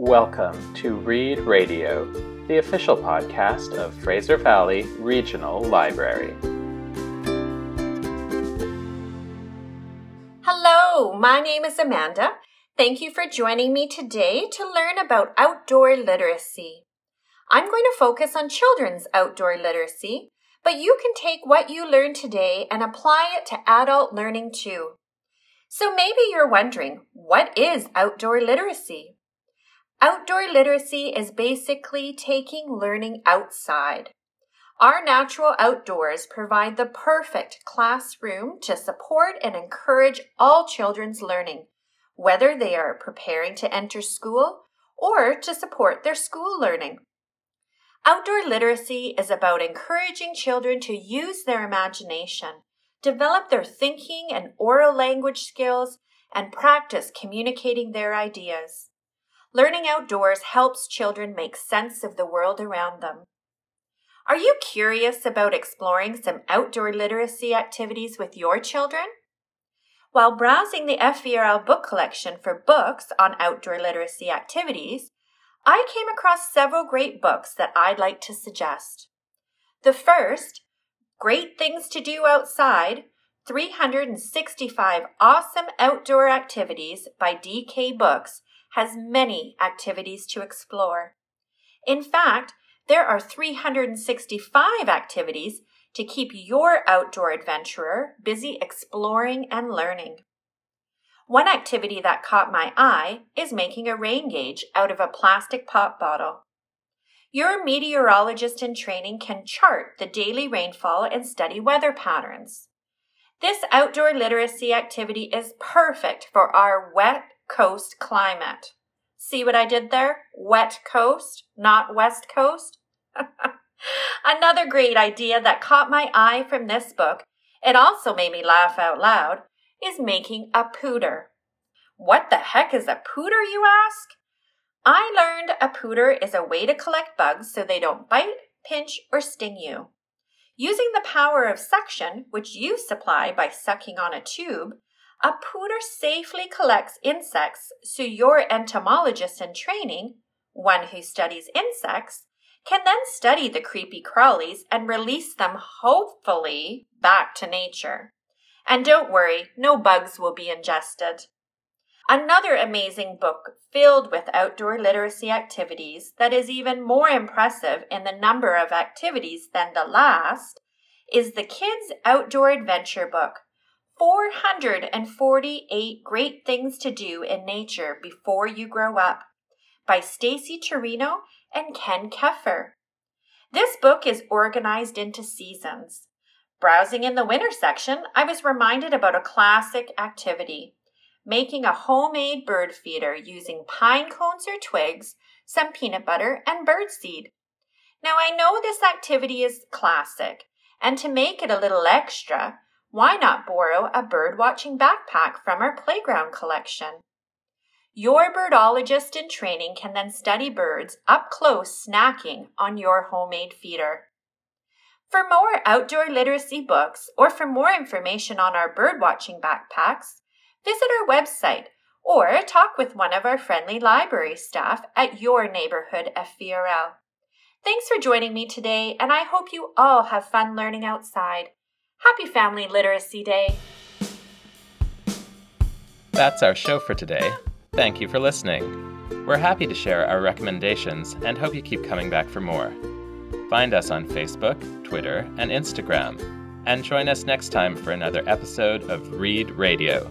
Welcome to Read Radio, the official podcast of Fraser Valley Regional Library. Hello, my name is Amanda. Thank you for joining me today to learn about outdoor literacy. I'm going to focus on children's outdoor literacy, but you can take what you learned today and apply it to adult learning too. So maybe you're wondering, what is outdoor literacy? Outdoor literacy is basically taking learning outside. Our natural outdoors provide the perfect classroom to support and encourage all children's learning, whether they are preparing to enter school or to support their school learning. Outdoor literacy is about encouraging children to use their imagination, develop their thinking and oral language skills, and practice communicating their ideas. Learning outdoors helps children make sense of the world around them. Are you curious about exploring some outdoor literacy activities with your children? While browsing the FVRL book collection for books on outdoor literacy activities, I came across several great books that I'd like to suggest. The first, Great Things to Do Outside 365 Awesome Outdoor Activities by DK Books, has many activities to explore. In fact, there are 365 activities to keep your outdoor adventurer busy exploring and learning. One activity that caught my eye is making a rain gauge out of a plastic pop bottle. Your meteorologist in training can chart the daily rainfall and study weather patterns. This outdoor literacy activity is perfect for our wet coast climate. See what I did there? Wet coast, not west coast. Another great idea that caught my eye from this book, it also made me laugh out loud, is making a pooter. What the heck is a pooter, you ask? I learned a pooter is a way to collect bugs so they don't bite, pinch, or sting you. Using the power of suction, which you supply by sucking on a tube, a pooter safely collects insects so your entomologist in training, one who studies insects, can then study the creepy crawlies and release them hopefully back to nature. And don't worry, no bugs will be ingested. Another amazing book filled with outdoor literacy activities that is even more impressive in the number of activities than the last is the Kids Outdoor Adventure book 448 Great Things to Do in Nature Before You Grow Up by Stacy Tornio and Ken Keffer. This book is organized into seasons. Browsing in the winter section, I was reminded about a classic activity making a homemade bird feeder using pine cones or twigs, some peanut butter, and birdseed. Now, I know this activity is classic, and to make it a little extra, why not borrow a bird watching backpack from our playground collection? Your birdologist in training can then study birds up close snacking on your homemade feeder. For more outdoor literacy books or for more information on our bird watching backpacks, visit our website or talk with one of our friendly library staff at your neighborhood FVRL. Thanks for joining me today, and I hope you all have fun learning outside. Happy Family Literacy Day! That's our show for today. Thank you for listening. We're happy to share our recommendations and hope you keep coming back for more. Find us on Facebook, Twitter, and Instagram. And join us next time for another episode of Read Radio.